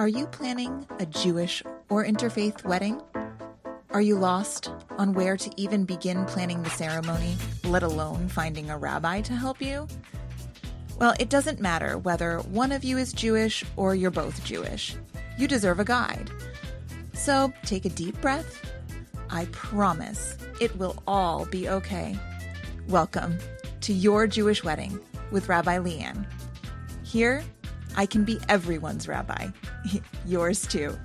Are you planning a Jewish or interfaith wedding? Are you lost on where to even begin planning the ceremony, let alone finding a rabbi to help you? Well, it doesn't matter whether one of you is Jewish or you're both Jewish. You deserve a guide. So take a deep breath. I promise it will all be okay. Welcome to Your Jewish Wedding with Rabbi Leanne. Here, I can be everyone's rabbi, yours too.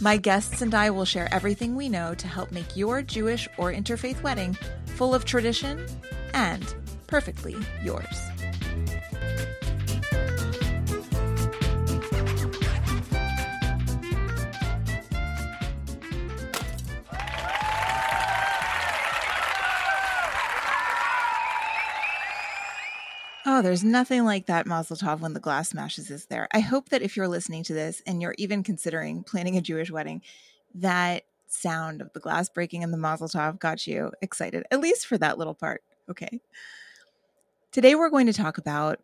My guests and I will share everything we know to help make your Jewish or interfaith wedding full of tradition and perfectly yours. Oh, there's nothing like that Mazel Tov when the glass smashes is there. I hope that if you're listening to this and you're even considering planning a Jewish wedding, that sound of the glass breaking and the Mazel Tov got you excited, at least for that little part. Okay. Today we're going to talk about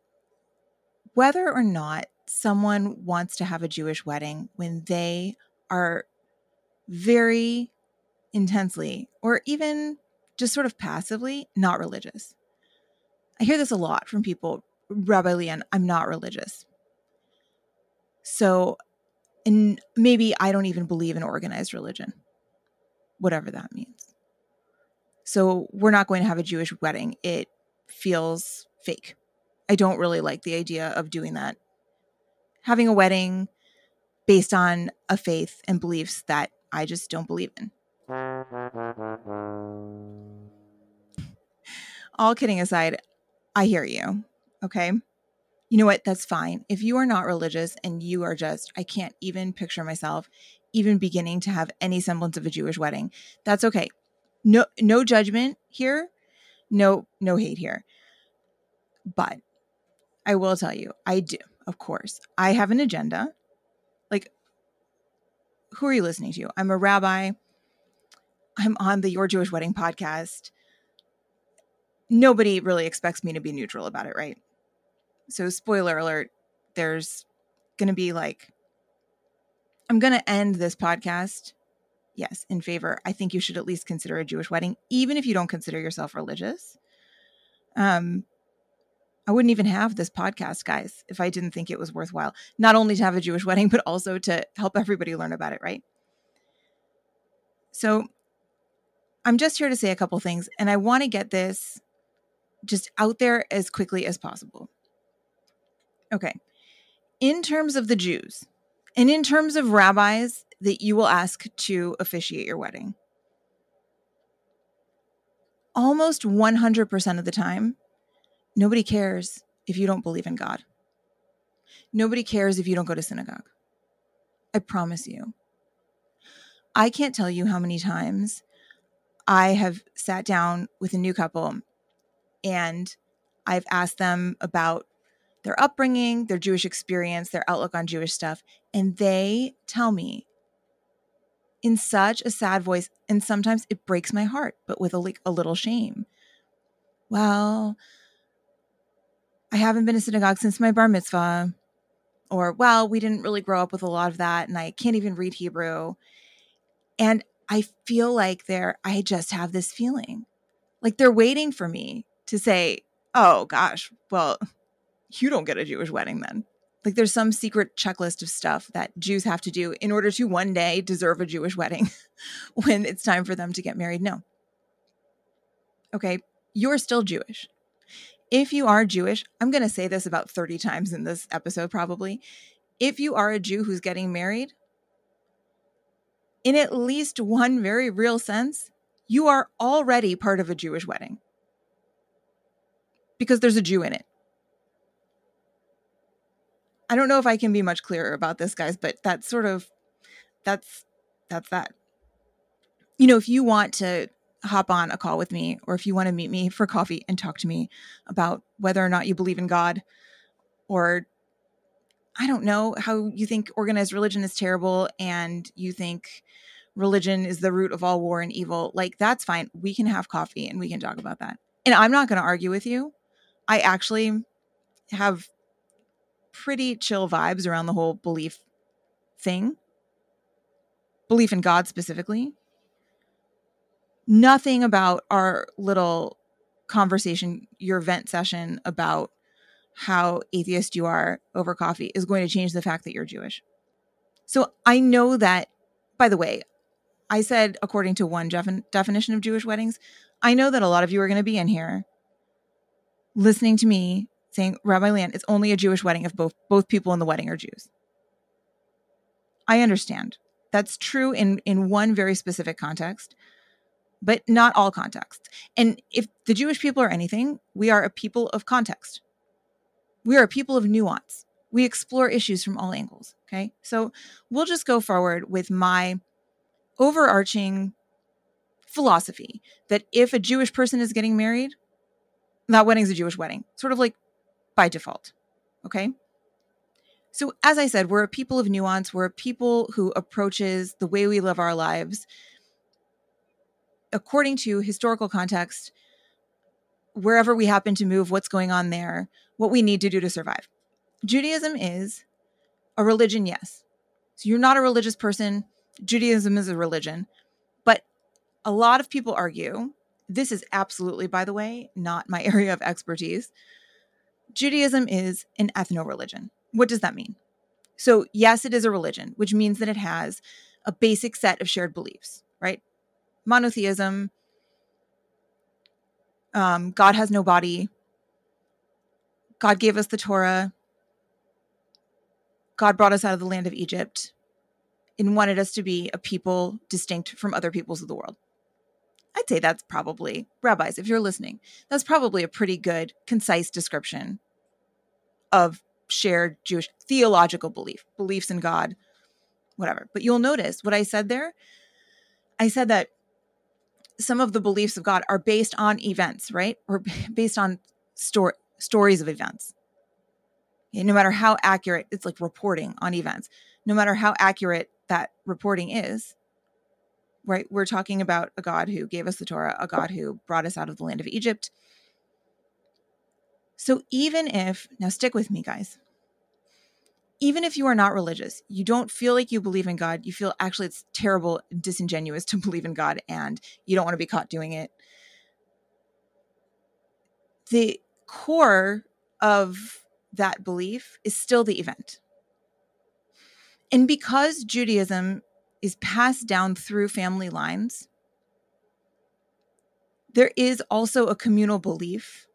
whether or not someone wants to have a Jewish wedding when they are very intensely or even just sort of passively not religious. I hear this a lot from people, Rabbi Leanne, I'm not religious. So, and maybe I don't even believe in organized religion, whatever that means. So, we're not going to have a Jewish wedding. It feels fake. I don't really like the idea of doing that. Having a wedding based on a faith and beliefs that I just don't believe in. All kidding aside, I hear you. Okay. You know what? That's fine. If you are not religious and you are just, I can't even picture myself even beginning to have any semblance of a Jewish wedding. That's okay. No, no judgment here. No, no hate here. But I will tell you, I do, of course. I have an agenda. Like, who are you listening to? I'm a rabbi. I'm on the Your Jewish Wedding podcast nobody really expects me to be neutral about it, right? So, spoiler alert, there's going to be like, I'm going to end this podcast, yes, in favor. I think you should at least consider a Jewish wedding, even if you don't consider yourself religious. Um, I wouldn't even have this podcast, guys, if I didn't think it was worthwhile, not only to have a Jewish wedding, but also to help everybody learn about it, right? So, I'm just here to say a couple things, and I want to get this just out there as quickly as possible. Okay. In terms of the Jews, and in terms of rabbis that you will ask to officiate your wedding, almost 100% of the time, nobody cares if you don't believe in God. Nobody cares if you don't go to synagogue. I promise you. I can't tell you how many times I have sat down with a new couple and I've asked them about their upbringing, their Jewish experience, their outlook on Jewish stuff. And they tell me in such a sad voice, and sometimes it breaks my heart, but with a, a little shame. Well, I haven't been to synagogue since my bar mitzvah. Or, well, we didn't really grow up with a lot of that, and I can't even read Hebrew. And I feel like they're, I just have this feeling like they're waiting for me to say, oh gosh, well, you don't get a Jewish wedding then. Like there's some secret checklist of stuff that Jews have to do in order to one day deserve a Jewish wedding when it's time for them to get married. No. Okay, you're still Jewish. If you are Jewish, I'm going to say this about 30 times in this episode probably. If you are a Jew who's getting married, in at least one very real sense, you are already part of a Jewish wedding because there's a Jew in it. I don't know if I can be much clearer about this, guys, but that's sort of that's that's that. You know, if you want to hop on a call with me or if you want to meet me for coffee and talk to me about whether or not you believe in God or I don't know how you think organized religion is terrible and you think religion is the root of all war and evil, like that's fine. We can have coffee and we can talk about that. And I'm not going to argue with you. I actually have pretty chill vibes around the whole belief thing, belief in God specifically. Nothing about our little conversation, your vent session about how atheist you are over coffee is going to change the fact that you're Jewish. So I know that, by the way, I said according to one definition of Jewish weddings, I know that a lot of you are going to be in here listening to me saying, Rabbi Leanne, it's only a Jewish wedding if both both people in the wedding are Jews. I understand. That's true in in one very specific context, but not all contexts. And if the Jewish people are anything, we are a people of context. We are a people of nuance. We explore issues from all angles. Okay. So we'll just go forward with my overarching philosophy that if a Jewish person is getting married, that wedding is a Jewish wedding, sort of like by default. Okay. So, as I said, we're a people of nuance. We're a people who approaches the way we live our lives according to historical context, wherever we happen to move, what's going on there, what we need to do to survive. Judaism is a religion, yes. So, you're not a religious person. Judaism is a religion. But a lot of people argue this is absolutely, by the way, not my area of expertise. Judaism is an ethno religion. What does that mean? So, yes, it is a religion, which means that it has a basic set of shared beliefs, right? Monotheism, um, God has no body, God gave us the Torah, God brought us out of the land of Egypt and wanted us to be a people distinct from other peoples of the world. I'd say that's probably, rabbis, if you're listening, that's probably a pretty good, concise description of shared Jewish theological belief, beliefs in God, whatever. But you'll notice what I said there. I said that some of the beliefs of God are based on events, right? Or based on story, stories of events. no matter how accurate, it's like reporting on events. No matter how accurate that reporting is, right? We're talking about a God who gave us the Torah, a God who brought us out of the land of Egypt. So even if, now stick with me, guys, even if you are not religious, you don't feel like you believe in God, you feel actually it's terrible, disingenuous to believe in God, and you don't want to be caught doing it. The core of that belief is still the event. And because Judaism is passed down through family lines, there is also a communal belief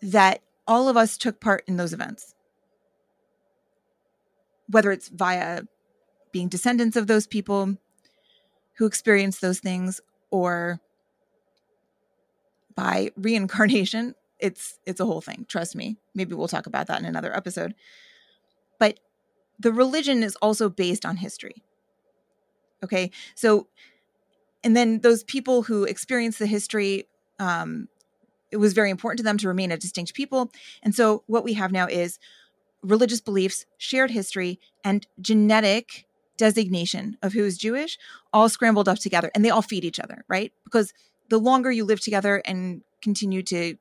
that all of us took part in those events. Whether it's via being descendants of those people who experienced those things or by reincarnation, it's it's a whole thing, trust me. Maybe we'll talk about that in another episode. But the religion is also based on history. Okay? So and then those people who experience the history um, it was very important to them to remain a distinct people. And so what we have now is religious beliefs, shared history, and genetic designation of who is Jewish all scrambled up together and they all feed each other, right? Because the longer you live together and continue to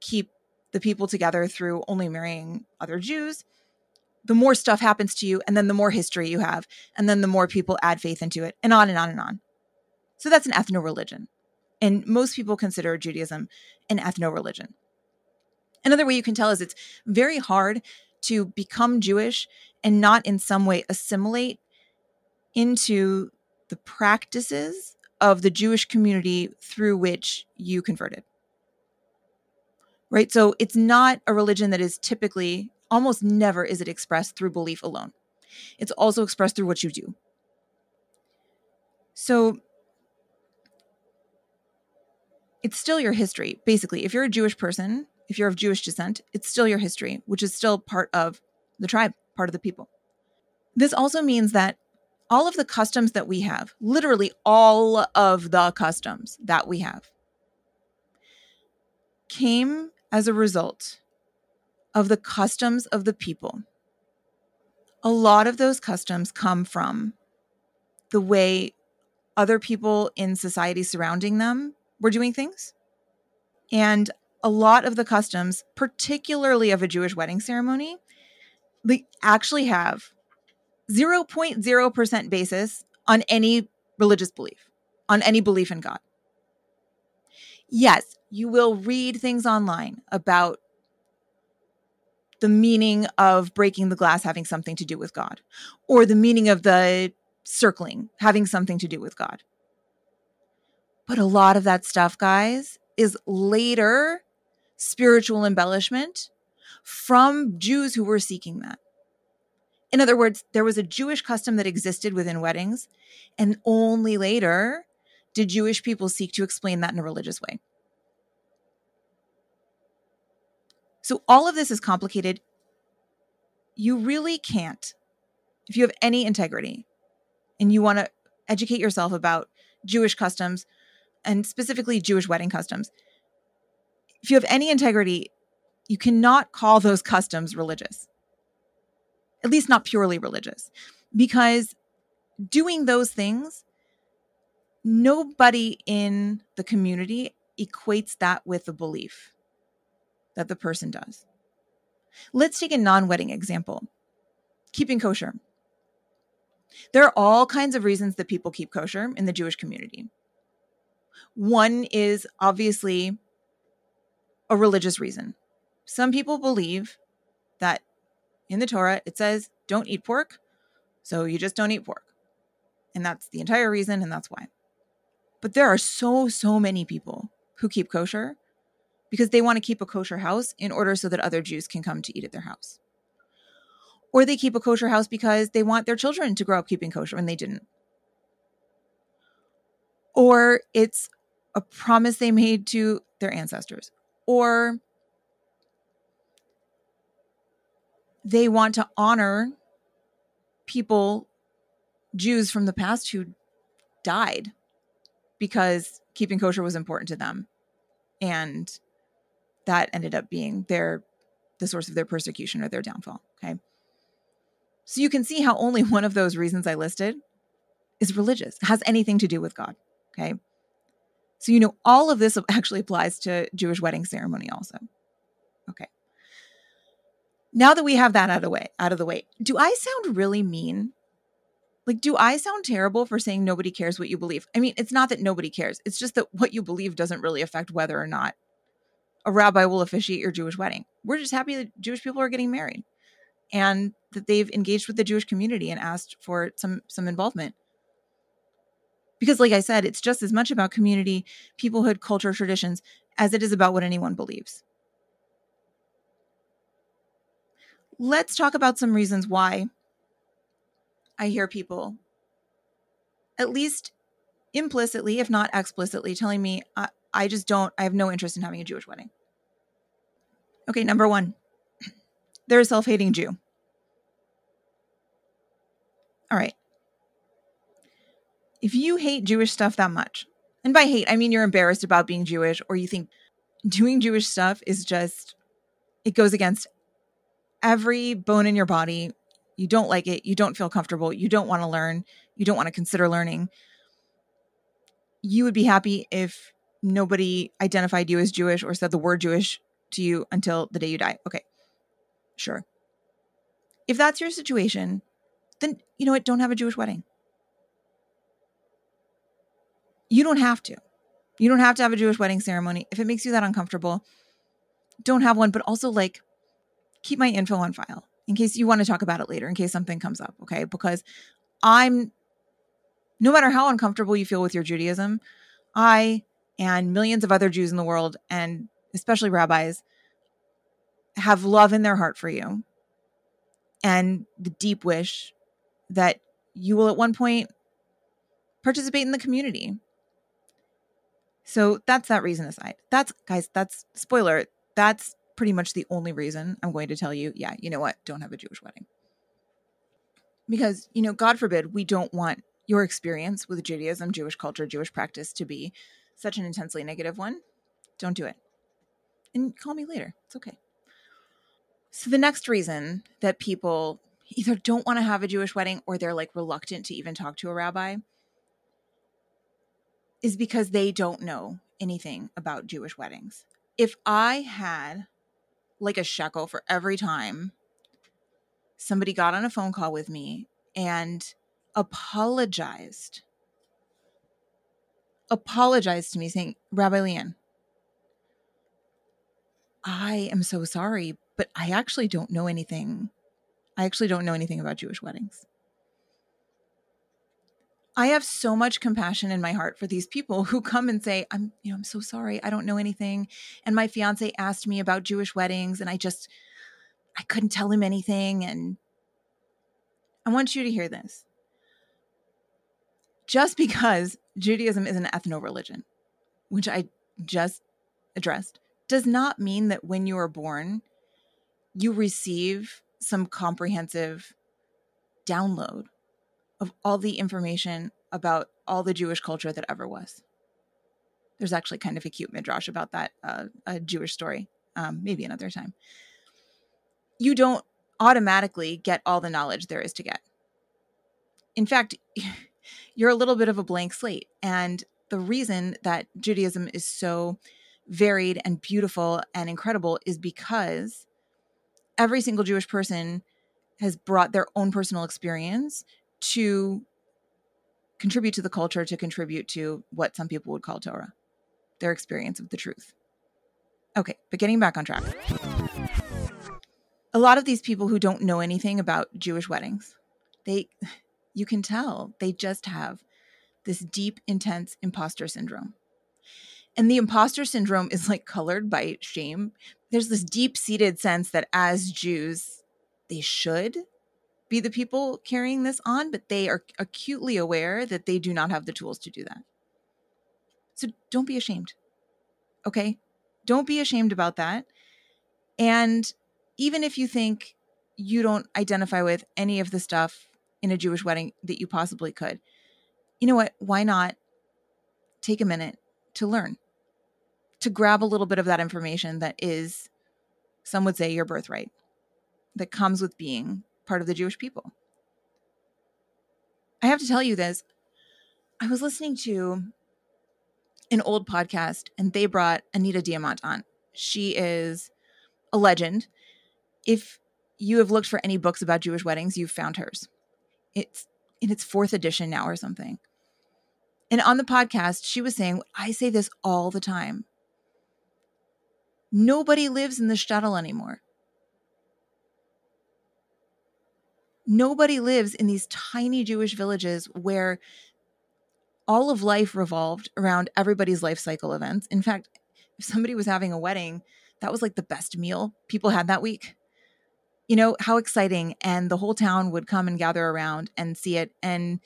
keep the people together through only marrying other Jews, the more stuff happens to you, and then the more history you have, and then the more people add faith into it, and on and on and on. So that's an ethno religion. And most people consider Judaism an ethno religion. Another way you can tell is it's very hard to become Jewish and not in some way assimilate into the practices of the Jewish community through which you converted. Right? So it's not a religion that is typically, almost never is it expressed through belief alone. It's also expressed through what you do. So it's still your history. Basically, if you're a Jewish person, if you're of Jewish descent, it's still your history, which is still part of the tribe, part of the people. This also means that all of the customs that we have, literally all of the customs that we have, came as a result of the customs of the people. A lot of those customs come from the way other people in society surrounding them were doing things. And a lot of the customs, particularly of a Jewish wedding ceremony, they actually have 0.0% basis on any religious belief, on any belief in God. Yes, you will read things online about the meaning of breaking the glass having something to do with God, or the meaning of the circling having something to do with God. But a lot of that stuff, guys, is later spiritual embellishment from Jews who were seeking that. In other words, there was a Jewish custom that existed within weddings, and only later did Jewish people seek to explain that in a religious way. So, all of this is complicated. You really can't, if you have any integrity and you want to educate yourself about Jewish customs and specifically Jewish wedding customs, if you have any integrity, you cannot call those customs religious. At least not purely religious, because doing those things, nobody in the community equates that with a belief that the person does. Let's take a non wedding example keeping kosher. There are all kinds of reasons that people keep kosher in the Jewish community. One is obviously a religious reason. Some people believe that in the Torah, it says don't eat pork. So you just don't eat pork. And that's the entire reason, and that's why. But there are so, so many people who keep kosher because they want to keep a kosher house in order so that other Jews can come to eat at their house. Or they keep a kosher house because they want their children to grow up keeping kosher and they didn't. Or it's a promise they made to their ancestors. Or they want to honor people, Jews from the past who died because keeping kosher was important to them. And that ended up being their the source of their persecution or their downfall. Okay. So you can see how only one of those reasons I listed is religious, has anything to do with God. Okay. So you know all of this actually applies to Jewish wedding ceremony also. Okay now that we have that out of the way, out of the way, do I sound really mean? Like, do I sound terrible for saying nobody cares what you believe? I mean, it's not that nobody cares. It's just that what you believe doesn't really affect whether or not a rabbi will officiate your Jewish wedding. We're just happy that Jewish people are getting married and that they've engaged with the Jewish community and asked for some some involvement. Because like I said, it's just as much about community, peoplehood, culture, traditions as it is about what anyone believes. let's talk about some reasons why I hear people, at least implicitly, if not explicitly, telling me, uh, I, just don't, I have no interest in having a Jewish wedding. Okay, number one, they're a self hating Jew. All right. If you hate Jewish stuff that much, and by hate, I mean you're embarrassed about being Jewish or you think doing Jewish stuff is just, it goes against every bone in your body. You don't like it. You don't feel comfortable. You don't want to learn. You don't want to consider learning. You would be happy if nobody identified you as Jewish or said the word Jewish to you until the day you die. Okay, sure. If that's your situation, then you know what? Don't have a Jewish wedding. You don't have to. You don't have to have a Jewish wedding ceremony. If it makes you that uncomfortable, don't have one. But also, like, keep my info on file in case you want to talk about it later, in case something comes up. Okay. Because I'm, no matter how uncomfortable you feel with your Judaism, I and millions of other Jews in the world, and especially rabbis, have love in their heart for you and the deep wish that you will at one point participate in the community. So that's that reason aside. That's, guys, that's spoiler. That's pretty much the only reason I'm going to tell you, yeah, you know what, don't have a Jewish wedding. Because, you know, God forbid, we don't want your experience with Judaism, Jewish culture, Jewish practice to be such an intensely negative one. Don't do it. And call me later. It's okay. So, the next reason that people either don't want to have a Jewish wedding or they're like reluctant to even talk to a rabbi is because they don't know anything about Jewish weddings. If I had like a shekel for every time somebody got on a phone call with me and apologized. Apologized to me saying, Rabbi Leanne, I am so sorry, but I actually don't know anything. I actually don't know anything about Jewish weddings. I have so much compassion in my heart for these people who come and say, I'm, you know, I'm so sorry. I don't know anything. And my fiance asked me about Jewish weddings and I just, I couldn't tell him anything. And I want you to hear this. Just because Judaism is an ethno religion, which I just addressed, does not mean that when you are born, you receive some comprehensive download of all the information about all the Jewish culture that ever was. There's actually kind of a cute midrash about that, uh, a Jewish story, um, maybe another time. You don't automatically get all the knowledge there is to get. In fact, you're a little bit of a blank slate. And the reason that Judaism is so varied and beautiful and incredible is because every single Jewish person has brought their own personal experience to contribute to the culture, to contribute to what some people would call Torah, their experience of the truth. Okay, but getting back on track. A lot of these people who don't know anything about Jewish weddings, they you can tell they just have this deep intense imposter syndrome. And the imposter syndrome is like colored by shame. There's this deep seated sense that as Jews, they should be the people carrying this on, but they are acutely aware that they do not have the tools to do that. So don't be ashamed. Okay? Don't be ashamed about that. And even if you think you don't identify with any of the stuff in a Jewish wedding that you possibly could, you know what? Why not take a minute to learn, to grab a little bit of that information that is, some would say, your birthright, that comes with being part of the Jewish people. I have to tell you this. I was listening to an old podcast and they brought Anita Diamant on. She is a legend. If you have looked for any books about Jewish weddings, you've found hers. It's in its fourth edition now or something. And on the podcast, she was saying, I say this all the time. Nobody lives in the shtetl anymore. Nobody lives in these tiny Jewish villages where all of life revolved around everybody's life cycle events. In fact, if somebody was having a wedding, that was like the best meal people had that week. You know, how exciting. And the whole town would come and gather around and see it. And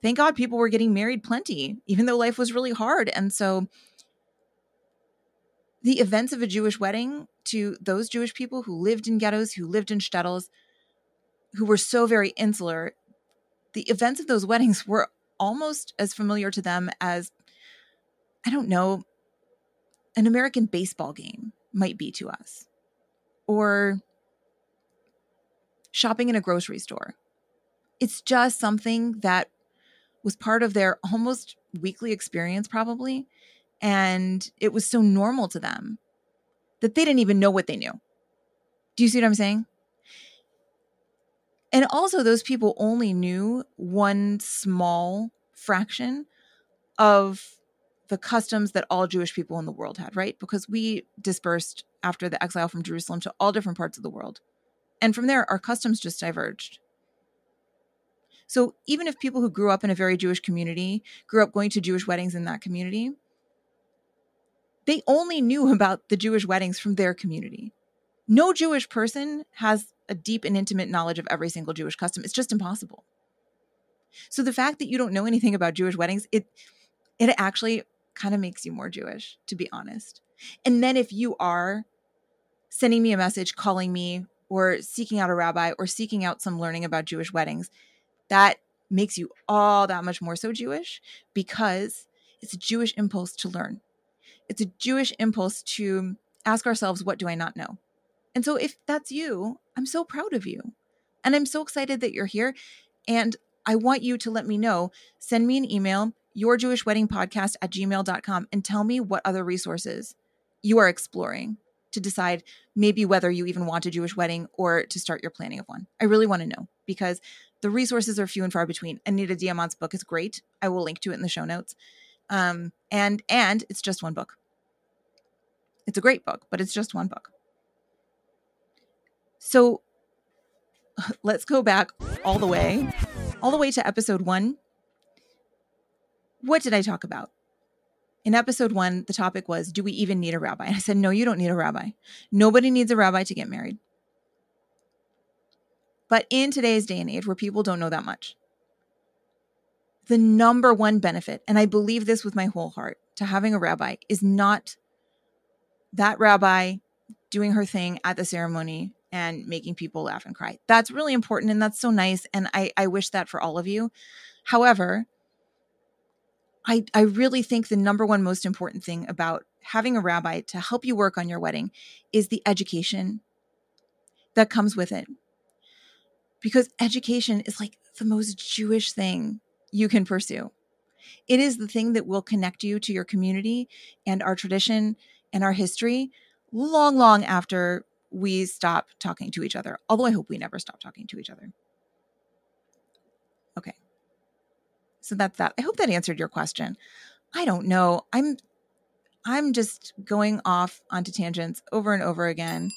thank God people were getting married plenty, even though life was really hard. And so the events of a Jewish wedding to those Jewish people who lived in ghettos, who lived in shtetls, who were so very insular, the events of those weddings were almost as familiar to them as, I don't know, an American baseball game might be to us, or shopping in a grocery store. It's just something that was part of their almost weekly experience, probably. And it was so normal to them that they didn't even know what they knew. Do you see what I'm saying? And also, those people only knew one small fraction of the customs that all Jewish people in the world had, right? Because we dispersed after the exile from Jerusalem to all different parts of the world. And from there, our customs just diverged. So even if people who grew up in a very Jewish community grew up going to Jewish weddings in that community, they only knew about the Jewish weddings from their community. No Jewish person has a deep and intimate knowledge of every single Jewish custom. It's just impossible. So the fact that you don't know anything about Jewish weddings, it it actually kind of makes you more Jewish, to be honest. And then if you are sending me a message, calling me, or seeking out a rabbi, or seeking out some learning about Jewish weddings, that makes you all that much more so Jewish because it's a Jewish impulse to learn. It's a Jewish impulse to ask ourselves, what do I not know? And so if that's you, I'm so proud of you. And I'm so excited that you're here. And I want you to let me know. Send me an email, yourjewishweddingpodcast at gmail.com, and tell me what other resources you are exploring to decide maybe whether you even want a Jewish wedding or to start your planning of one. I really want to know because the resources are few and far between. Anita Diamant's book is great. I will link to it in the show notes. Um, and and it's just one book. It's a great book, but it's just one book. So let's go back all the way, all the way to episode one. What did I talk about? In episode one, the topic was Do we even need a rabbi? And I said, No, you don't need a rabbi. Nobody needs a rabbi to get married. But in today's day and age where people don't know that much, the number one benefit, and I believe this with my whole heart, to having a rabbi is not that rabbi doing her thing at the ceremony and making people laugh and cry. That's really important and that's so nice. And I, I wish that for all of you. However, I, I really think the number one most important thing about having a rabbi to help you work on your wedding is the education that comes with it. Because education is like the most Jewish thing you can pursue. It is the thing that will connect you to your community and our tradition and our history long, long after we stop talking to each other. Although I hope we never stop talking to each other. Okay. So that's that. I hope that answered your question. I don't know. I'm I'm just going off onto tangents over and over again.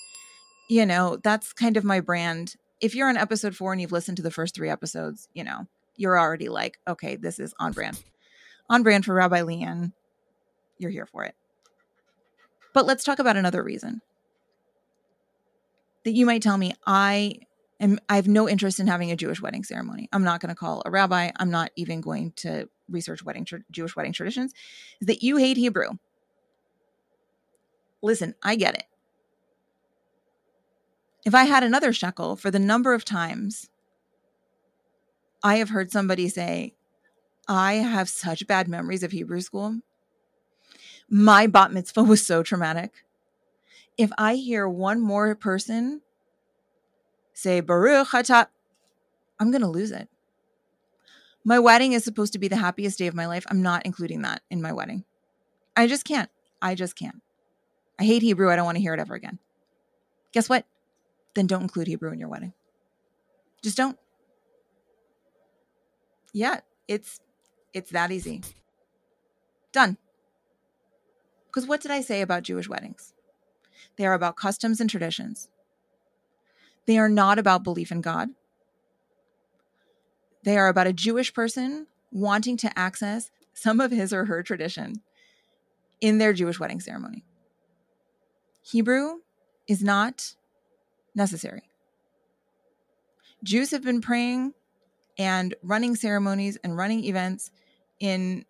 You know, that's kind of my brand. If you're on episode 4 and you've listened to the first 3 episodes, you know, you're already like, okay, this is on brand. On brand for Rabbi Leanne. You're here for it. But let's talk about another reason that you might tell me I am I have no interest in having a Jewish wedding ceremony. I'm not going to call a rabbi. I'm not even going to research wedding Jewish wedding traditions. Is that you hate Hebrew? Listen, I get it. If I had another shekel for the number of times I have heard somebody say, I have such bad memories of Hebrew school. My bat mitzvah was so traumatic. If I hear one more person say Baruch Atah, I'm going to lose it. My wedding is supposed to be the happiest day of my life. I'm not including that in my wedding. I just can't. I just can't. I hate Hebrew. I don't want to hear it ever again. Guess what? Then don't include Hebrew in your wedding. Just don't. Yeah, it's it's that easy. Done. Because what did I say about Jewish weddings? They are about customs and traditions. They are not about belief in God. They are about a Jewish person wanting to access some of his or her tradition in their Jewish wedding ceremony. Hebrew is not necessary. Jews have been praying and running ceremonies and running events in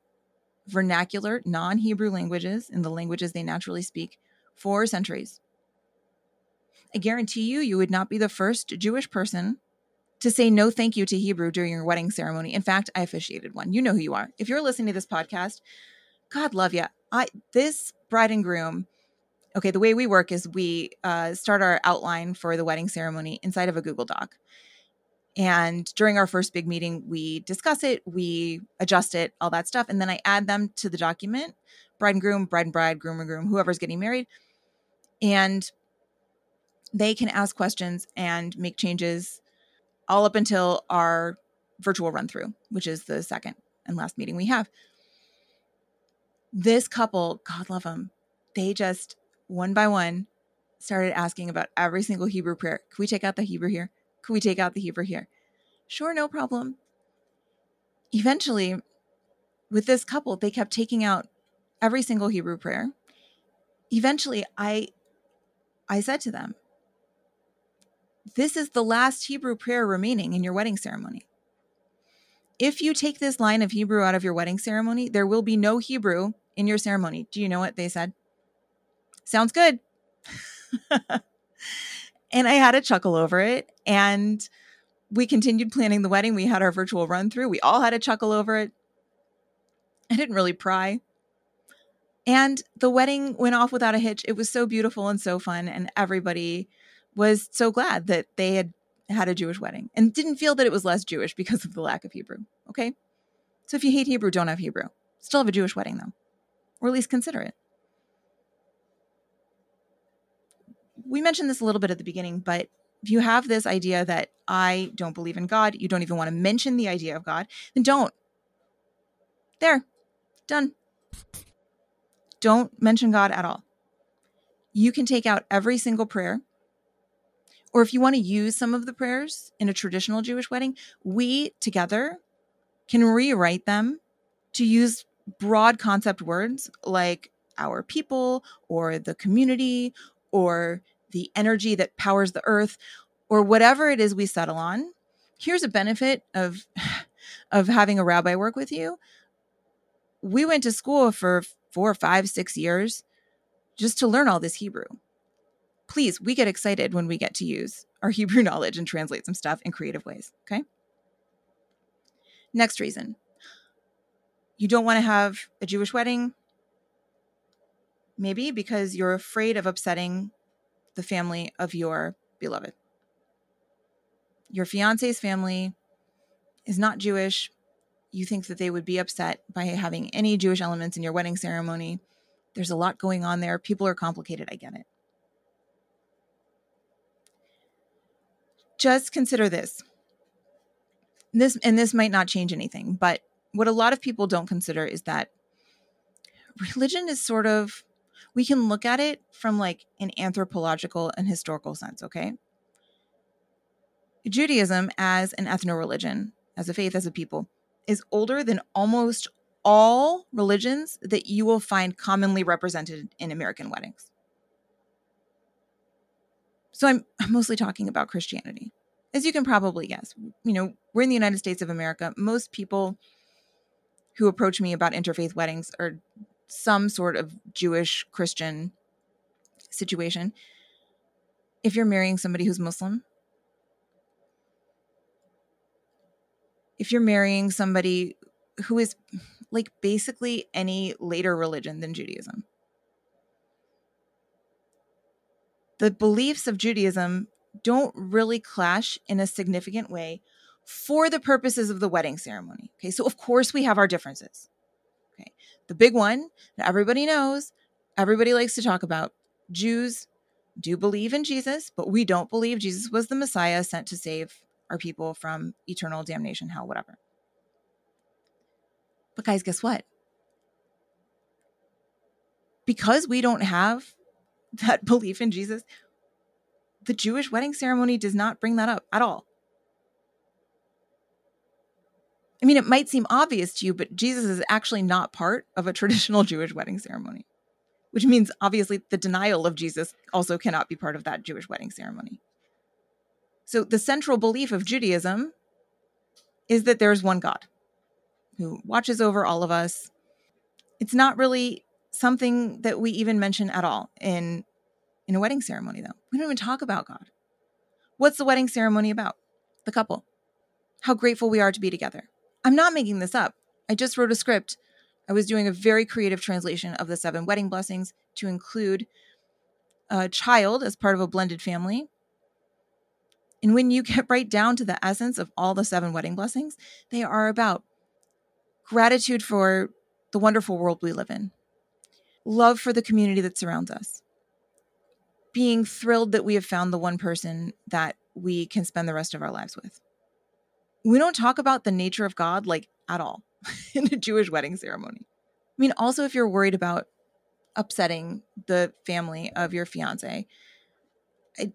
vernacular, non Hebrew languages, in the languages they naturally speak, for centuries. I guarantee you, you would not be the first Jewish person to say no thank you to Hebrew during your wedding ceremony. In fact, I officiated one. You know who you are. If you're listening to this podcast, God love you. I this bride and groom. Okay, the way we work is we uh, start our outline for the wedding ceremony inside of a Google Doc. And during our first big meeting, we discuss it, we adjust it, all that stuff. And then I add them to the document bride and groom, bride and bride, groom and groom, whoever's getting married. And they can ask questions and make changes all up until our virtual run through, which is the second and last meeting we have. This couple, God love them, they just one by one started asking about every single Hebrew prayer. Can we take out the Hebrew here? Could we take out the Hebrew here? Sure, no problem. Eventually, with this couple, they kept taking out every single Hebrew prayer. Eventually, I I said to them, This is the last Hebrew prayer remaining in your wedding ceremony. If you take this line of Hebrew out of your wedding ceremony, there will be no Hebrew in your ceremony. Do you know what they said? Sounds good. And I had a chuckle over it. And we continued planning the wedding. We had our virtual run through. We all had a chuckle over it. I didn't really pry. And the wedding went off without a hitch. It was so beautiful and so fun. And everybody was so glad that they had had a Jewish wedding and didn't feel that it was less Jewish because of the lack of Hebrew. Okay. So if you hate Hebrew, don't have Hebrew. Still have a Jewish wedding though, or at least consider it. we mentioned this a little bit at the beginning, but if you have this idea that I don't believe in God, you don't even want to mention the idea of God, then don't. There, done. Don't mention God at all. You can take out every single prayer. Or if you want to use some of the prayers in a traditional Jewish wedding, we together can rewrite them to use broad concept words like our people or the community or the energy that powers the earth or whatever it is we settle on. Here's a benefit of of having a rabbi work with you. We went to school for four five six years just to learn all this hebrew please we get excited when we get to use our hebrew knowledge and translate some stuff in creative ways okay next reason you don't want to have a jewish wedding maybe because you're afraid of upsetting the family of your beloved. Your fiance's family is not Jewish. You think that they would be upset by having any Jewish elements in your wedding ceremony. There's a lot going on there. People are complicated. I get it. Just consider this. This and this might not change anything, but what a lot of people don't consider is that religion is sort of we can look at it from like an anthropological and historical sense, okay? Judaism as an ethno religion, as a faith, as a people, is older than almost all religions that you will find commonly represented in American weddings. So I'm, mostly talking about Christianity. As you can probably guess, you know, we're in the United States of America. Most people who approach me about interfaith weddings are some sort of Jewish Christian situation, if you're marrying somebody who's Muslim, if you're marrying somebody who is like basically any later religion than Judaism, the beliefs of Judaism don't really clash in a significant way for the purposes of the wedding ceremony. Okay, so of course we have our differences Okay, the big one that everybody knows, everybody likes to talk about. Jews do believe in Jesus, but we don't believe Jesus was the Messiah sent to save our people from eternal damnation, hell, whatever. But guys, guess what? Because we don't have that belief in Jesus, the Jewish wedding ceremony does not bring that up at all. I mean, it might seem obvious to you, but Jesus is actually not part of a traditional Jewish wedding ceremony, which means obviously the denial of Jesus also cannot be part of that Jewish wedding ceremony. So, the central belief of Judaism is that there's one God who watches over all of us. It's not really something that we even mention at all in, in a wedding ceremony, though. We don't even talk about God. What's the wedding ceremony about? The couple. How grateful we are to be together I'm not making this up. I just wrote a script. I was doing a very creative translation of the seven wedding blessings to include a child as part of a blended family. And when you get right down to the essence of all the seven wedding blessings, they are about gratitude for the wonderful world we live in, love for the community that surrounds us, being thrilled that we have found the one person that we can spend the rest of our lives with we don't talk about the nature of God like at all in a Jewish wedding ceremony. I mean, also, if you're worried about upsetting the family of your fiance, I,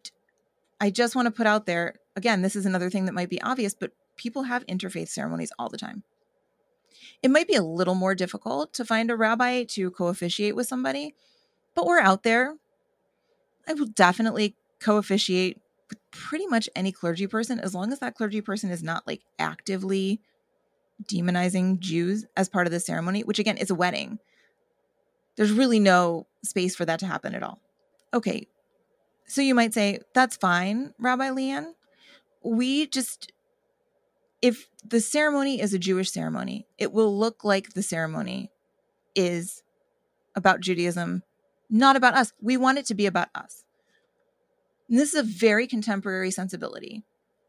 I just want to put out there again, this is another thing that might be obvious, but people have interfaith ceremonies all the time. It might be a little more difficult to find a rabbi to co officiate with somebody, but we're out there. I will definitely co officiate with pretty much any clergy person as long as that clergy person is not like actively demonizing Jews as part of the ceremony, which again is a wedding. There's really no space for that to happen at all. Okay. So you might say, that's fine, Rabbi Leanne. We just, if the ceremony is a Jewish ceremony, it will look like the ceremony is about Judaism, not about us. We want it to be about us. And this is a very contemporary sensibility.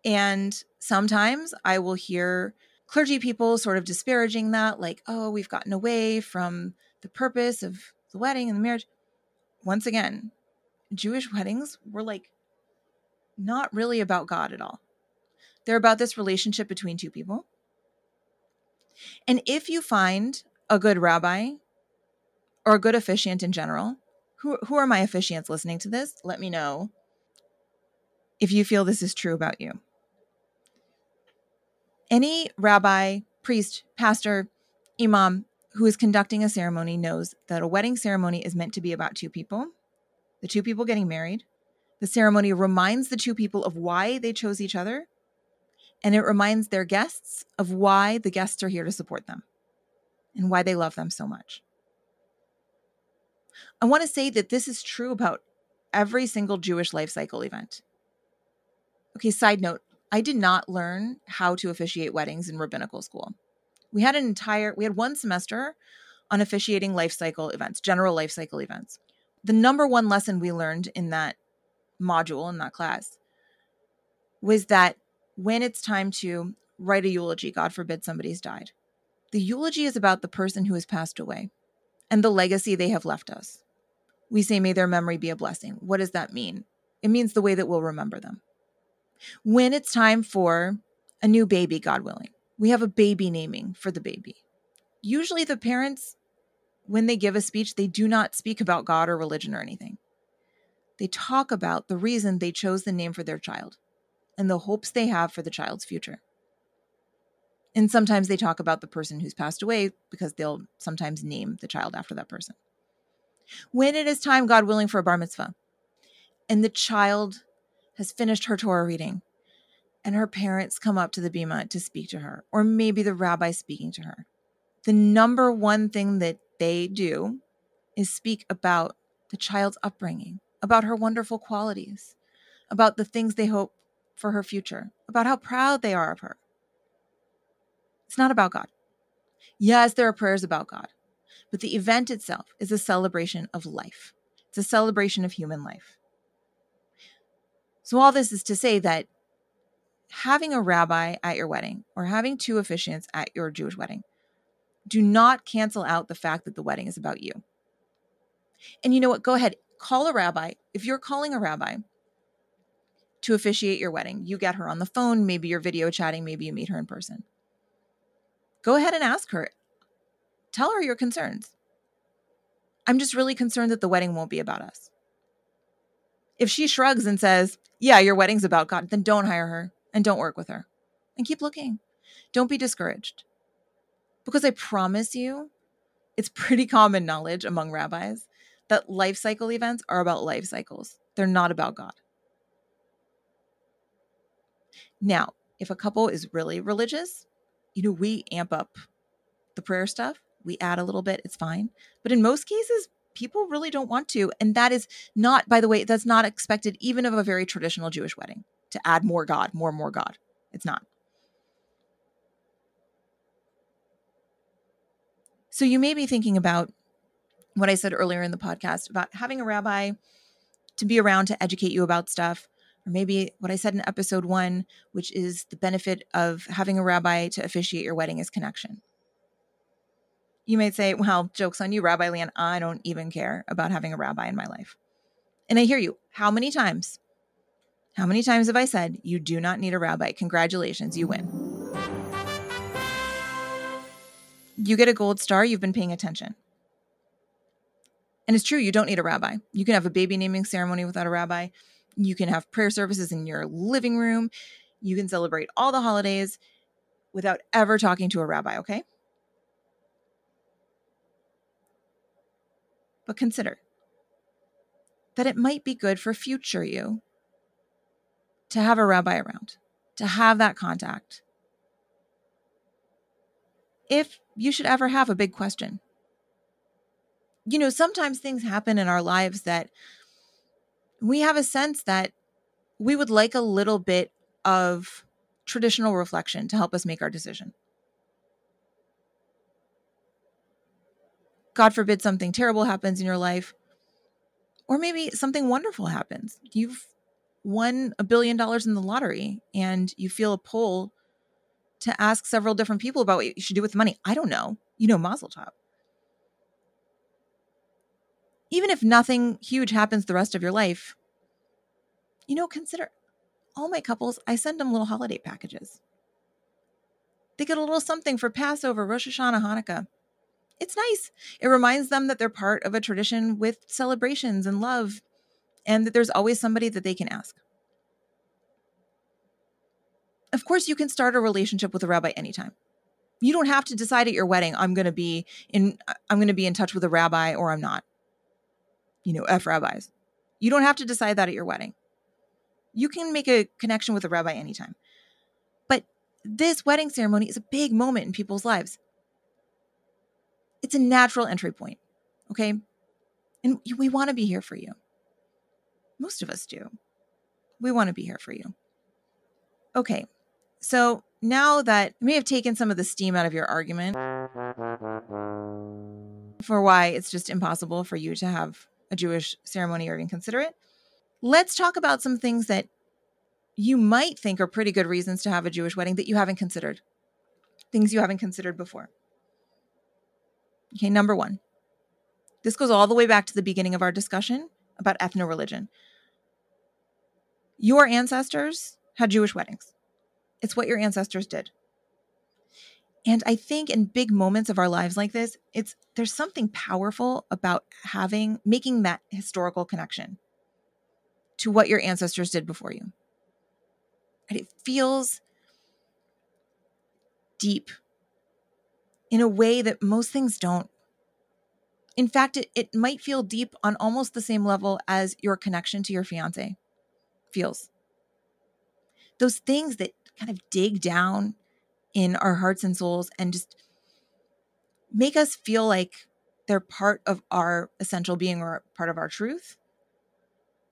And sometimes I will hear clergy people sort of disparaging that, like, oh, we've gotten away from the purpose of the wedding and the marriage. Once again, Jewish weddings were like not really about God at all. They're about this relationship between two people. And if you find a good rabbi or a good officiant in general, who, who are my officiants listening to this? Let me know if you feel this is true about you. Any rabbi, priest, pastor, imam who is conducting a ceremony knows that a wedding ceremony is meant to be about two people, the two people getting married. The ceremony reminds the two people of why they chose each other, and it reminds their guests of why the guests are here to support them and why they love them so much. I want to say that this is true about every single Jewish life cycle event. Okay, side note I did not learn how to officiate weddings in rabbinical school. We had an entire, we had one semester on officiating life cycle events, general life cycle events. The number one lesson we learned in that module, in that class, was that when it's time to write a eulogy, God forbid somebody's died, the eulogy is about the person who has passed away and the legacy they have left us. We say, may their memory be a blessing. What does that mean? It means the way that we'll remember them. When it's time for a new baby, God willing, we have a baby naming for the baby. Usually, the parents, when they give a speech, they do not speak about God or religion or anything. They talk about the reason they chose the name for their child and the hopes they have for the child's future. And sometimes they talk about the person who's passed away because they'll sometimes name the child after that person. When it is time, God willing, for a bar mitzvah, and the child has finished her Torah reading, and her parents come up to the bima to speak to her, or maybe the rabbi speaking to her, the number one thing that they do is speak about the child's upbringing, about her wonderful qualities, about the things they hope for her future, about how proud they are of her. It's not about God. Yes, there are prayers about God, but the event itself is a celebration of life. It's a celebration of human life. So, all this is to say that having a rabbi at your wedding or having two officiants at your Jewish wedding do not cancel out the fact that the wedding is about you. And you know what? Go ahead, call a rabbi. If you're calling a rabbi to officiate your wedding, you get her on the phone, maybe you're video chatting, maybe you meet her in person. Go ahead and ask her. Tell her your concerns. I'm just really concerned that the wedding won't be about us. If she shrugs and says, Yeah, your wedding's about God, then don't hire her and don't work with her and keep looking. Don't be discouraged. Because I promise you, it's pretty common knowledge among rabbis that life cycle events are about life cycles, they're not about God. Now, if a couple is really religious, you know, we amp up the prayer stuff, we add a little bit, it's fine. But in most cases, people really don't want to. And that is not, by the way, that's not expected even of a very traditional Jewish wedding to add more God, more, more God. It's not. So you may be thinking about what I said earlier in the podcast about having a rabbi to be around to educate you about stuff, maybe what I said in episode one, which is the benefit of having a rabbi to officiate your wedding is connection. You might say, well, joke's on you, Rabbi Leanne. I don't even care about having a rabbi in my life. And I hear you. How many times how many times have I said, you do not need a rabbi? Congratulations, you win. You get a gold star, you've been paying attention. And it's true, you don't need a rabbi. You can have a baby naming ceremony without a rabbi. You can have prayer services in your living room. You can celebrate all the holidays without ever talking to a rabbi, okay? But consider that it might be good for future you to have a rabbi around, to have that contact. If you should ever have a big question. You know, sometimes things happen in our lives that we have a sense that we would like a little bit of traditional reflection to help us make our decision. God forbid something terrible happens in your life, or maybe something wonderful happens. You've won a billion dollars in the lottery and you feel a pull to ask several different people about what you should do with the money. I don't know. You know, Mazel Tov. Even if nothing huge happens the rest of your life, you know, consider all my couples, I send them little holiday packages. They get a little something for Passover, Rosh Hashanah, Hanukkah. It's nice. It reminds them that they're part of a tradition with celebrations and love, and that there's always somebody that they can ask. Of course, you can start a relationship with a rabbi anytime. You don't have to decide at your wedding, I'm going to be in I'm going to be in touch with a rabbi or I'm not. You know, F rabbis. You don't have to decide that at your wedding. You can make a connection with a rabbi anytime. But this wedding ceremony is a big moment in people's lives. It's a natural entry point. Okay. And we want to be here for you. Most of us do. We want to be here for you. Okay. So now that I may have taken some of the steam out of your argument for why it's just impossible for you to have a Jewish ceremony or even consider it, let's talk about some things that you might think are pretty good reasons to have a Jewish wedding that you haven't considered, things you haven't considered before. Okay, number one. This goes all the way back to the beginning of our discussion about ethno religion. Your ancestors had Jewish weddings, it's what your ancestors did. And I think in big moments of our lives like this, it's there's something powerful about having making that historical connection to what your ancestors did before you. And it feels deep in a way that most things don't. In fact, it, it might feel deep on almost the same level as your connection to your fiance feels. Those things that kind of dig down in our hearts and souls and just make us feel like they're part of our essential being or part of our truth.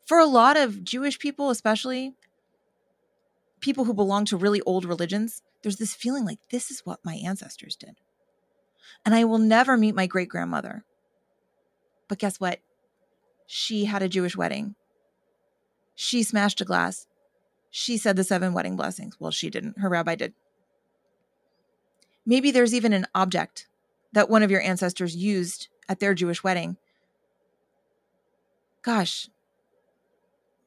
For a lot of Jewish people, especially people who belong to really old religions, there's this feeling like this is what my ancestors did. And I will never meet my great grandmother. But guess what? She had a Jewish wedding. She smashed a glass. She said the seven wedding blessings. Well, she didn't. Her rabbi did. Maybe there's even an object that one of your ancestors used at their Jewish wedding. Gosh,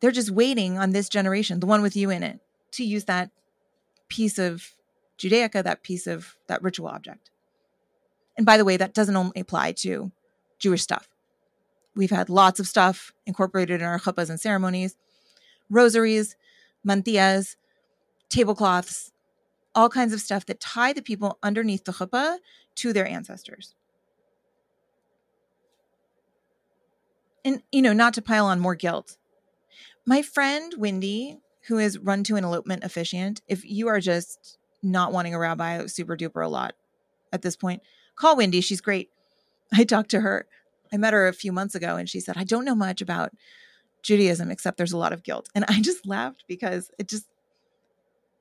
they're just waiting on this generation, the one with you in it, to use that piece of Judaica, that piece of that ritual object. And by the way, that doesn't only apply to Jewish stuff. We've had lots of stuff incorporated in our chuppahs and ceremonies, rosaries, mantillas, tablecloths, all kinds of stuff that tie the people underneath the chuppah to their ancestors. And, you know, not to pile on more guilt. My friend Wendy, who is run to an elopement officiant, if you are just not wanting a rabbi super duper a lot at this point, call Wendy. She's great. I talked to her. I met her a few months ago and she said, I don't know much about Judaism except there's a lot of guilt. And I just laughed because it just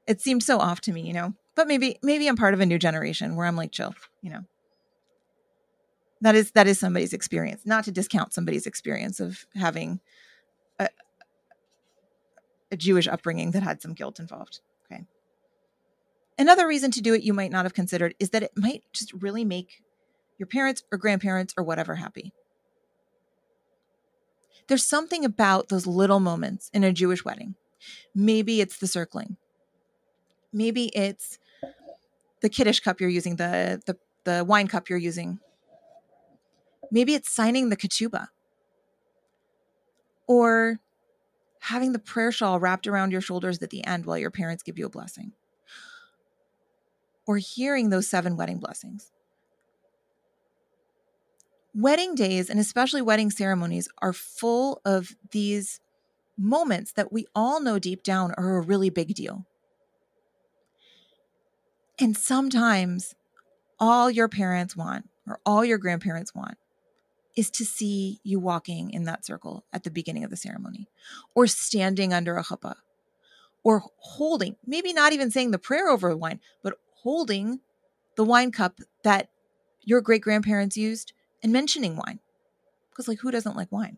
it seemed so off to me, you know. But maybe maybe I'm part of a new generation where I'm like chill, you know. That is that is somebody's experience. Not to discount somebody's experience of having a, a Jewish upbringing that had some guilt involved. Okay. Another reason to do it you might not have considered is that it might just really make your parents or grandparents or whatever happy. There's something about those little moments in a Jewish wedding. Maybe it's the circling. Maybe it's the kiddush cup you're using, the the the wine cup you're using. Maybe it's signing the ketubah. Or having the prayer shawl wrapped around your shoulders at the end while your parents give you a blessing or hearing those seven wedding blessings. Wedding days and especially wedding ceremonies are full of these moments that we all know deep down are a really big deal. And sometimes all your parents want or all your grandparents want is to see you walking in that circle at the beginning of the ceremony or standing under a chuppah or holding, maybe not even saying the prayer over the wine, but holding the wine cup that your great grandparents used and mentioning wine. Because, like, who doesn't like wine?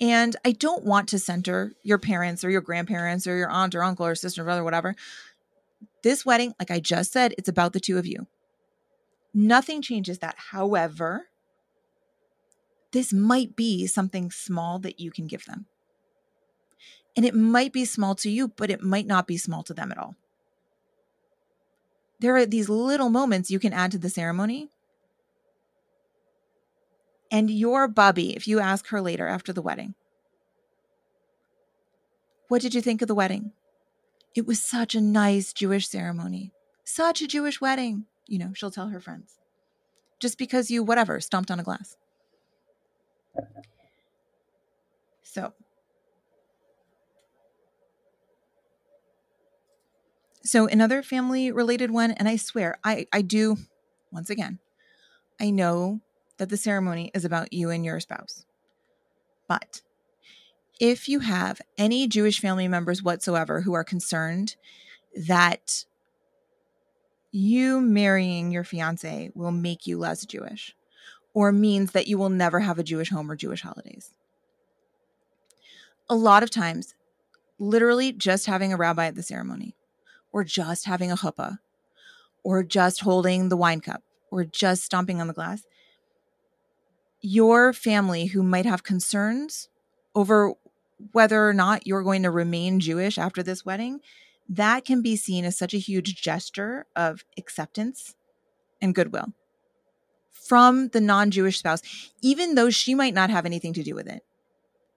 And I don't want to center your parents or your grandparents or your aunt or uncle or sister or brother, whatever. This wedding, like I just said, it's about the two of you. Nothing changes that. However, this might be something small that you can give them. And it might be small to you, but it might not be small to them at all. There are these little moments you can add to the ceremony. And your Bobby, if you ask her later after the wedding, what did you think of the wedding? It was such a nice Jewish ceremony, such a Jewish wedding. You know, she'll tell her friends. Just because you, whatever, stomped on a glass. So, so another family related one, and I swear, I, I do, once again, I know that the ceremony is about you and your spouse. But if you have any Jewish family members whatsoever who are concerned that you marrying your fiance will make you less Jewish or means that you will never have a Jewish home or Jewish holidays. A lot of times, literally just having a rabbi at the ceremony, or just having a chuppah, or just holding the wine cup, or just stomping on the glass, your family who might have concerns over whether or not you're going to remain Jewish after this wedding, that can be seen as such a huge gesture of acceptance and goodwill from the non Jewish spouse, even though she might not have anything to do with it.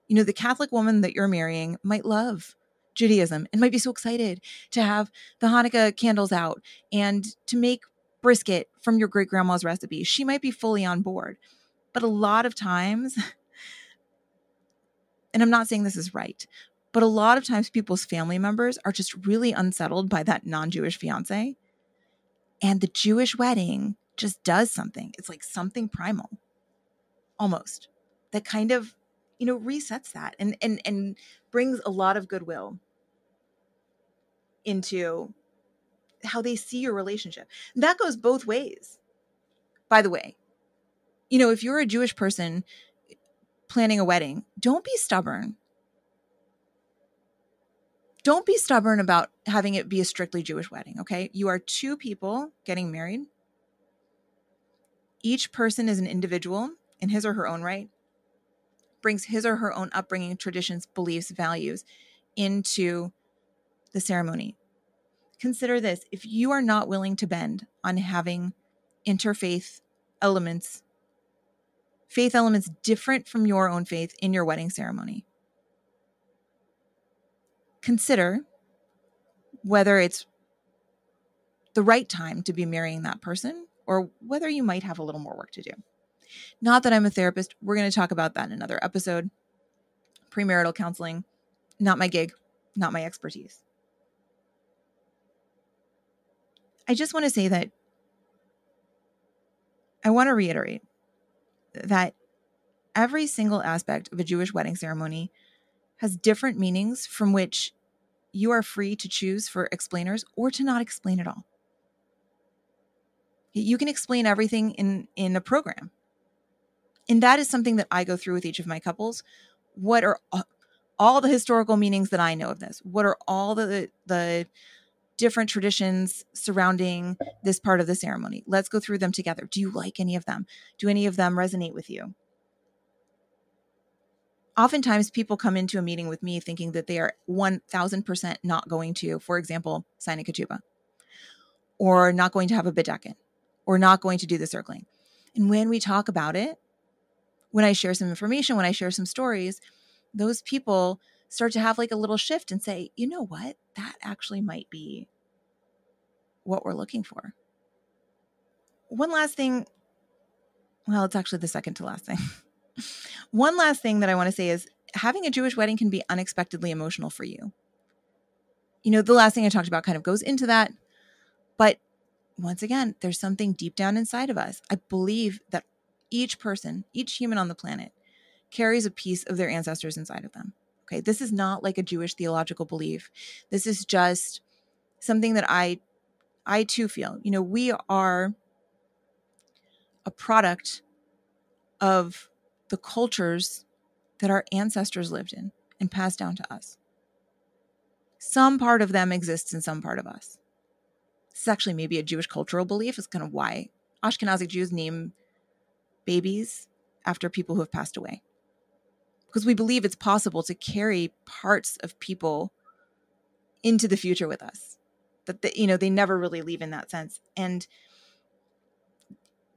You know, the Catholic woman that you're marrying might love Judaism and might be so excited to have the Hanukkah candles out and to make brisket from your great grandma's recipe. She might be fully on board. But a lot of times, and I'm not saying this is right, but a lot of times people's family members are just really unsettled by that non Jewish fiance. And the Jewish wedding just does something. It's like something primal, almost, that kind of, you know, resets that and and and brings a lot of goodwill into how they see your relationship. That goes both ways. By the way, you know, if you're a Jewish person planning a wedding, don't be stubborn. Don't be stubborn about having it be a strictly Jewish wedding, okay? You are two people getting married. Each person is an individual in his or her own right, brings his or her own upbringing, traditions, beliefs, values into the ceremony. Consider this if you are not willing to bend on having interfaith elements faith elements different from your own faith in your wedding ceremony. Consider whether it's the right time to be marrying that person or whether you might have a little more work to do. Not that I'm a therapist. We're going to talk about that in another episode. Premarital counseling, not my gig, not my expertise. I just want to say that I want to reiterate that every single aspect of a Jewish wedding ceremony has different meanings from which you are free to choose for explainers or to not explain at all. You can explain everything in in a program. And that is something that I go through with each of my couples. What are all the historical meanings that I know of this? What are all the the different traditions surrounding this part of the ceremony. Let's go through them together. Do you like any of them? Do any of them resonate with you? Oftentimes, people come into a meeting with me thinking that they are 1000% not going to, for example, sign a ketubah, or not going to have a bedeken, or not going to do the circling. And when we talk about it, when I share some information, when I share some stories, those people start to have like a little shift and say, you know what? That actually might be what we're looking for. One last thing. Well, it's actually the second to last thing. One last thing that I want to say is having a Jewish wedding can be unexpectedly emotional for you. You know, the last thing I talked about kind of goes into that. But once again, there's something deep down inside of us. I believe that each person, each human on the planet, carries a piece of their ancestors inside of them. Okay. This is not like a Jewish theological belief. This is just something that I I too feel, you know, we are a product of the cultures that our ancestors lived in and passed down to us. Some part of them exists in some part of us. Is actually maybe a Jewish cultural belief. It's kind of why Ashkenazi Jews name babies after people who have passed away because we believe it's possible to carry parts of people into the future with us that the, you know they never really leave in that sense. And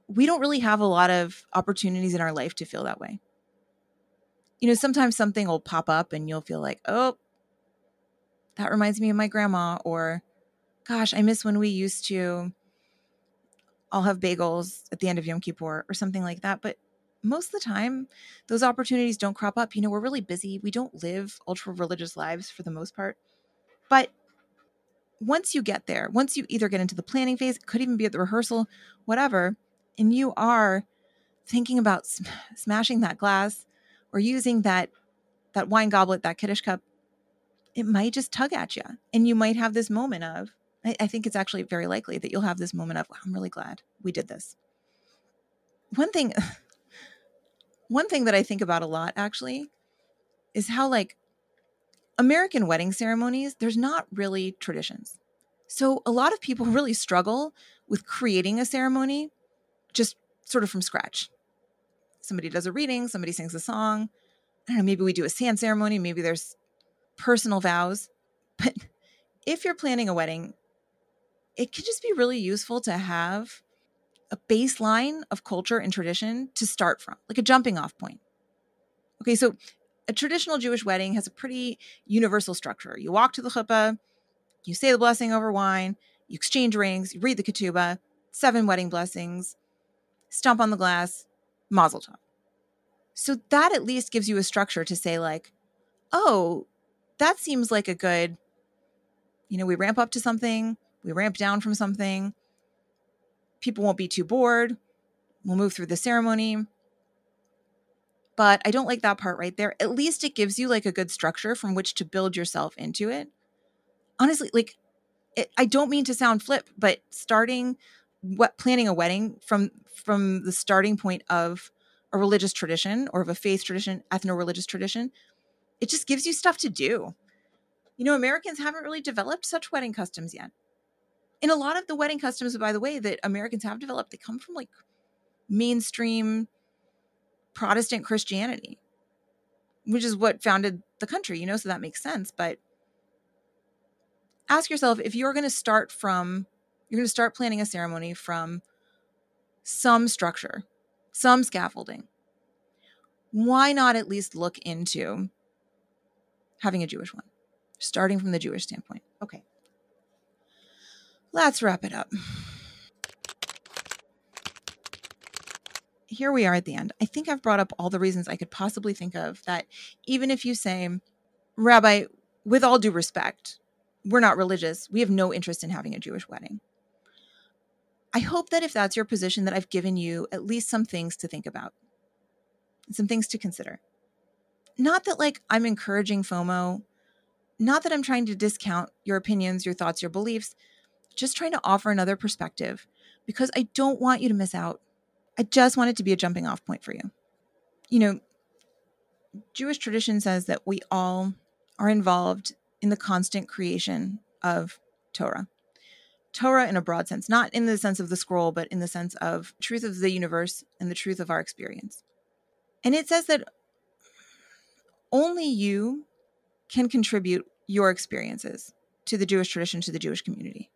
we don't really have a lot of opportunities in our life to feel that way. You know sometimes something will pop up and you'll feel like oh that reminds me of my grandma or gosh i miss when we used to all have bagels at the end of yom kippur or something like that. But most of the time those opportunities don't crop up. You know we're really busy. We don't live ultra religious lives for the most part. But once you get there, once you either get into the planning phase, it could even be at the rehearsal, whatever, and you are thinking about sm- smashing that glass or using that that wine goblet, that kiddush cup, it might just tug at you, and you might have this moment of. I, I think it's actually very likely that you'll have this moment of, "I'm really glad we did this." One thing, one thing that I think about a lot actually, is how like American wedding ceremonies, there's not really traditions. So a lot of people really struggle with creating a ceremony just sort of from scratch. Somebody does a reading, somebody sings a song. I don't know, maybe we do a sand ceremony, maybe there's personal vows. But if you're planning a wedding, it can just be really useful to have a baseline of culture and tradition to start from, like a jumping off point. Okay, so a traditional Jewish wedding has a pretty universal structure. You walk to the chuppah, you say the blessing over wine, you exchange rings, you read the ketubah, seven wedding blessings, stomp on the glass, mazel tov. So that at least gives you a structure to say like, oh, that seems like a good, you know, we ramp up to something, we ramp down from something. People won't be too bored. We'll move through the ceremony but I don't like that part right there. At least it gives you like a good structure from which to build yourself into it. Honestly, like it, I don't mean to sound flip, but starting what planning a wedding from from the starting point of a religious tradition or of a faith tradition, ethno-religious tradition, it just gives you stuff to do. You know, Americans haven't really developed such wedding customs yet. And a lot of the wedding customs, by the way, that Americans have developed, they come from like mainstream Protestant Christianity, which is what founded the country, you know, so that makes sense. But ask yourself if you're going to start from, you're going to start planning a ceremony from some structure, some scaffolding. Why not at least look into having a Jewish one, starting from the Jewish standpoint? Okay. Let's wrap it up. Here we are at the end. I think I've brought up all the reasons I could possibly think of that even if you say, Rabbi, with all due respect, we're not religious, we have no interest in having a Jewish wedding. I hope that if that's your position, that I've given you at least some things to think about, some things to consider. Not that like I'm encouraging FOMO, not that I'm trying to discount your opinions, your thoughts, your beliefs, just trying to offer another perspective because I don't want you to miss out I just want it to be a jumping off point for you. You know, Jewish tradition says that we all are involved in the constant creation of Torah. Torah in a broad sense, not in the sense of the scroll, but in the sense of truth of the universe and the truth of our experience. And it says that only you can contribute your experiences to the Jewish tradition, to the Jewish community.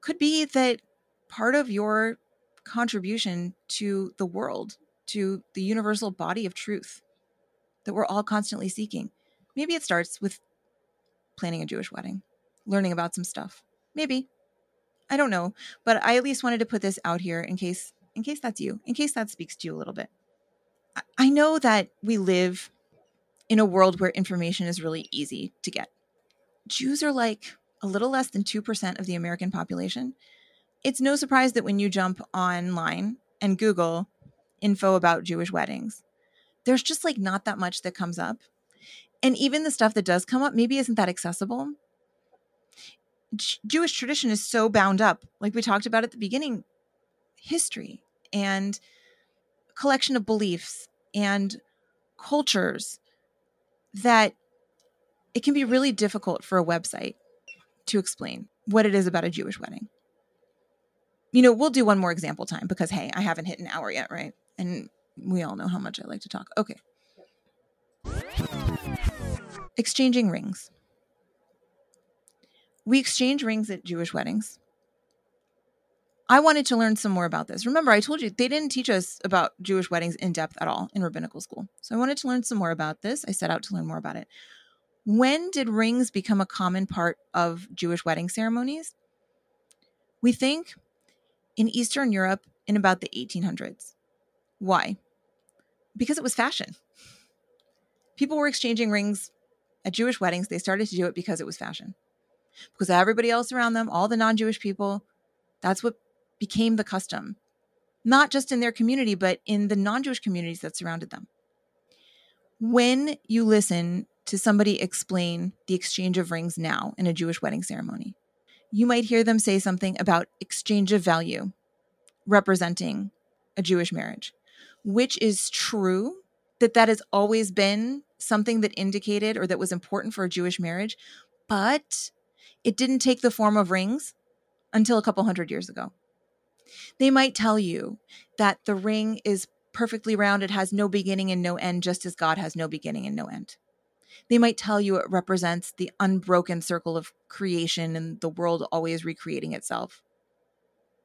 Could be that part of your contribution to the world, to the universal body of truth that we're all constantly seeking. Maybe it starts with planning a Jewish wedding, learning about some stuff. Maybe. I don't know, but I at least wanted to put this out here in case in case that's you, in case that speaks to you a little bit. I know that we live in a world where information is really easy to get. Jews are like a little less than 2% of the American population, it's no surprise that when you jump online and Google info about Jewish weddings, there's just like not that much that comes up. And even the stuff that does come up maybe isn't that accessible. J- Jewish tradition is so bound up, like we talked about at the beginning, history and collection of beliefs and cultures that it can be really difficult for a website to explain what it is about a Jewish wedding you know, we'll do one more example time because hey, I haven't hit an hour yet, right? And we all know how much I like to talk. Okay. Exchanging rings. We exchange rings at Jewish weddings. I wanted to learn some more about this. Remember, I told you they didn't teach us about Jewish weddings in depth at all in rabbinical school. So I wanted to learn some more about this. I set out to learn more about it. When did rings become a common part of Jewish wedding ceremonies? We think in Eastern Europe in about the 1800s. Why? Because it was fashion. People were exchanging rings at Jewish weddings. They started to do it because it was fashion. Because everybody else around them, all the non Jewish people, that's what became the custom, not just in their community, but in the non Jewish communities that surrounded them. When you listen to somebody explain the exchange of rings now in a Jewish wedding ceremony, you might hear them say something about exchange of value representing a Jewish marriage, which is true that that has always been something that indicated or that was important for a Jewish marriage, but it didn't take the form of rings until a couple hundred years ago. They might tell you that the ring is perfectly round, it has no beginning and no end, just as God has no beginning and no end. They might tell you it represents the unbroken circle of creation and the world always recreating itself.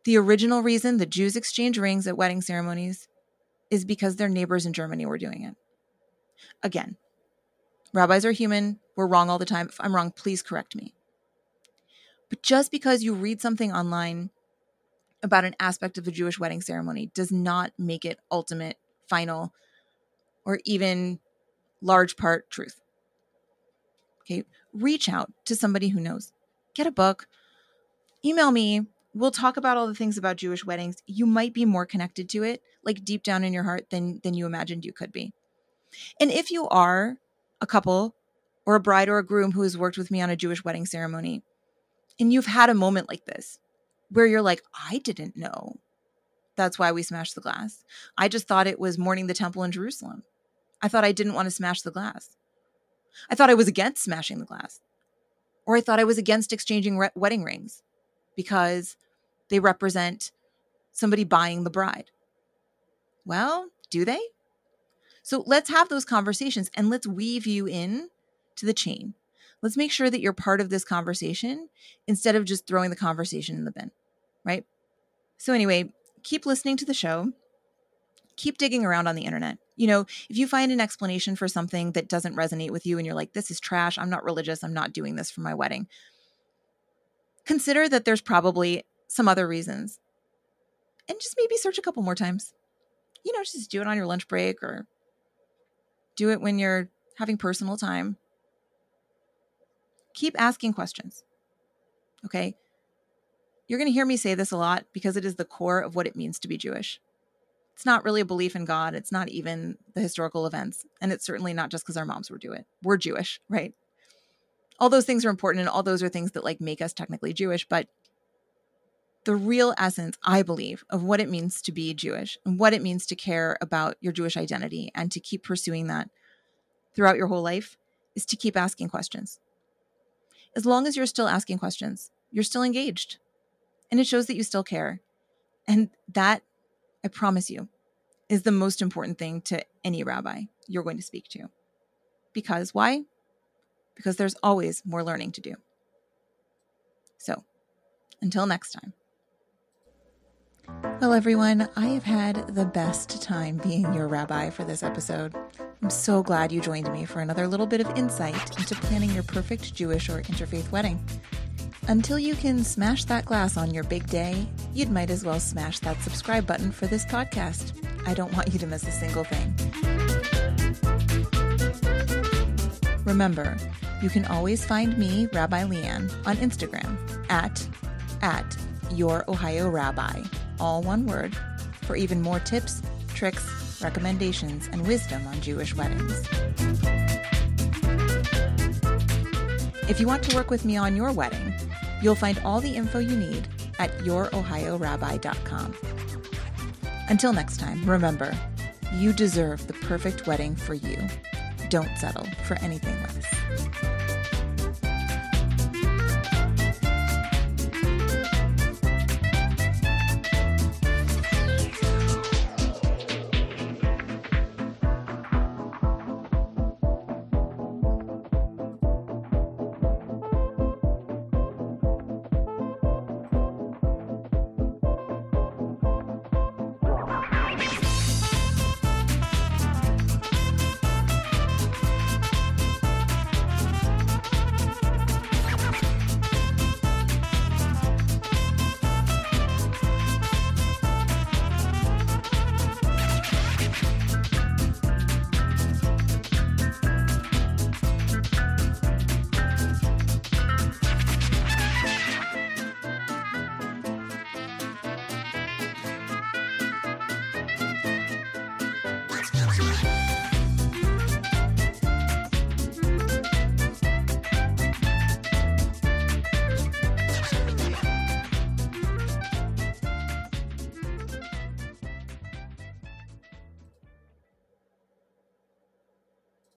The original reason the Jews exchange rings at wedding ceremonies is because their neighbors in Germany were doing it. Again, rabbis are human. We're wrong all the time. If I'm wrong, please correct me. But just because you read something online about an aspect of a Jewish wedding ceremony does not make it ultimate, final, or even large part truth. Okay, reach out to somebody who knows. Get a book, email me. We'll talk about all the things about Jewish weddings. You might be more connected to it, like deep down in your heart, than than you imagined you could be. And if you are a couple or a bride or a groom who has worked with me on a Jewish wedding ceremony, and you've had a moment like this where you're like, I didn't know. That's why we smashed the glass. I just thought it was mourning the temple in Jerusalem. I thought I didn't want to smash the glass. I thought I was against smashing the glass. Or I thought I was against exchanging re- wedding rings because they represent somebody buying the bride. Well, do they? So let's have those conversations and let's weave you in to the chain. Let's make sure that you're part of this conversation instead of just throwing the conversation in the bin right? So, anyway, keep listening to the show. Keep digging around on the internet. You know, if you find an explanation for something that doesn't resonate with you and you're like, this is trash, I'm not religious, I'm not doing this for my wedding, consider that there's probably some other reasons. And just maybe search a couple more times. You know, just do it on your lunch break or do it when you're having personal time. Keep asking questions. Okay. You're going to hear me say this a lot because it is the core of what it means to be Jewish. It's not really a belief in God. It's not even the historical events. And it's certainly not just because our moms were do. We're Jewish, right? All those things are important and all those are things that like make us technically Jewish, but the real essence, I believe, of what it means to be Jewish and what it means to care about your Jewish identity and to keep pursuing that throughout your whole life is to keep asking questions. As long as you're still asking questions, you're still engaged and it shows that you still care. And that, I promise you, is the most important thing to any rabbi you're going to speak to. Because why? Because there's always more learning to do. So, until next time. Well, everyone, I have had the best time being your rabbi for this episode. I'm so glad you joined me for another little bit of insight into planning your perfect Jewish or interfaith wedding. Until you can smash that glass on your big day, you'd might as well smash that subscribe button for this podcast. I don't want you to miss a single thing. Remember, you can always find me, Rabbi Leanne, on Instagram at at your Ohio Rabbi, all one word, for even more tips, tricks, recommendations, and wisdom on Jewish weddings. If you want to work with me on your wedding, You'll find all the info you need at yourohiorabbi.com. Until next time, remember, you deserve the perfect wedding for you. Don't settle for anything less.